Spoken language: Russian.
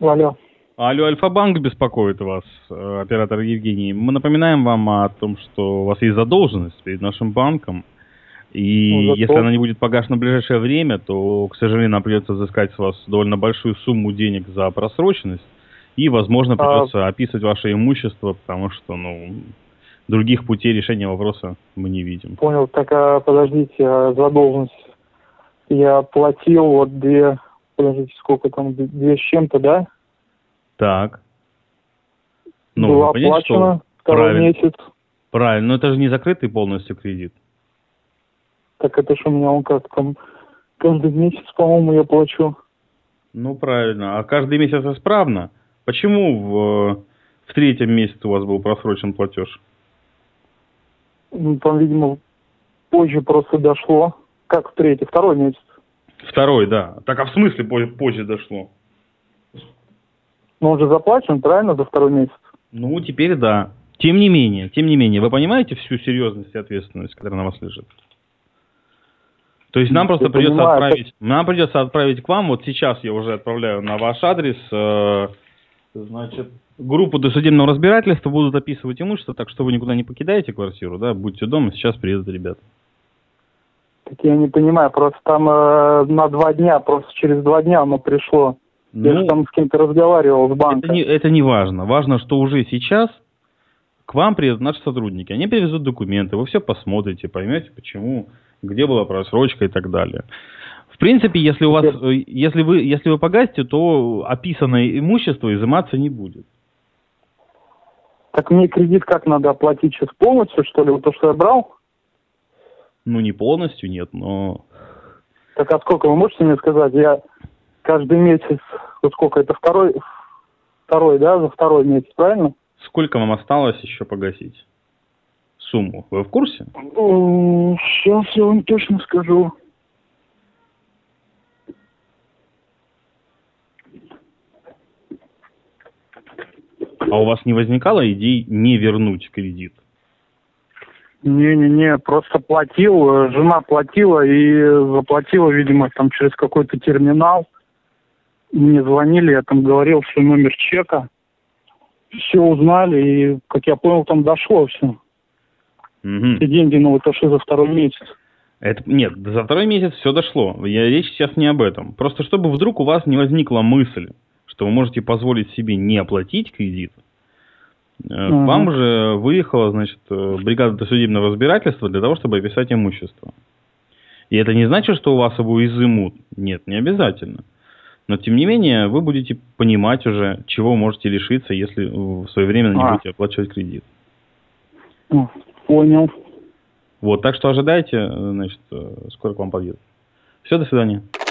Алло. Алло, Альфа-банк беспокоит вас, э, оператор Евгений. Мы напоминаем вам о том, что у вас есть задолженность перед нашим банком. И Ну, зато- если она не будет погашена в ближайшее время, то, к сожалению, нам придется взыскать с вас довольно большую сумму денег за просроченность. И, возможно, А- придется описывать ваше имущество, потому что, ну, других путей решения вопроса мы не видим. Понял. Так, а, подождите, а задолженность я платил вот две, подождите, сколько там, две с чем-то, да? Так. Ну, Было вы понимаете, что- второй правильно. месяц. Правильно, но это же не закрытый полностью кредит. Так это ж у меня он как там каждый месяц, по-моему, я плачу. Ну, правильно. А каждый месяц исправно? Почему в, в третьем месяце у вас был просрочен платеж? Ну, Там, видимо, позже просто дошло. Как в третий, второй месяц. Второй, да. Так а в смысле позже, дошло? Но он же заплачен, правильно, за второй месяц? Ну, теперь да. Тем не менее, тем не менее, вы понимаете всю серьезность и ответственность, которая на вас лежит? То есть нам Ну, просто я придется понимаю, отправить, нам придется отправить к вам, вот сейчас я уже отправляю на ваш адрес, э, значит, группу досудебного разбирательства будут описывать имущество, так что вы никуда не покидаете квартиру, да, будьте дома, сейчас приедут ребята. Так я не понимаю, просто там э, на два дня, просто через два дня оно пришло. я Ну, же там с кем-то разговаривал с банка. Это не, это не важно. Важно, что уже сейчас к вам приедут наши сотрудники. Они привезут документы, вы все посмотрите, поймете, почему, где была просрочка и так далее. В принципе, если у вас, э, если вы, если вы погасите, то описанное имущество изыматься не будет. Так мне кредит как надо оплатить сейчас полностью, что ли, вот то, что я брал? Ну, не полностью, нет, но... Так а сколько вы можете мне сказать? Я каждый месяц, вот сколько это второй, второй, да, за второй месяц, правильно? Сколько вам осталось еще погасить? Сумму. Вы в курсе? Сейчас я вам точно скажу. А у вас не возникало идей не вернуть кредит? Не-не-не, просто платил, э, жена платила и заплатила, видимо, там через какой-то терминал. Мне звонили, я там говорил свой номер чека. Все узнали, и, как я понял, там дошло все. Мгм. Все деньги, ну, это что за второй месяц? Это, нет, за второй месяц все дошло. Я, речь сейчас не об этом. Просто чтобы вдруг у вас не возникла мысль, что вы можете позволить себе не оплатить кредит, к Мгм. вам уже выехала, значит, э, бригада досудебного разбирательства для того, чтобы описать имущество. И это не значит, что у вас его изымут. Нет, не обязательно. Но, тем не менее, вы будете понимать уже, чего можете лишиться, если в свое время не А. будете оплачивать кредит. Понял. Вот, так что ожидайте, э, значит, скоро к вам подъедут. Все, до свидания.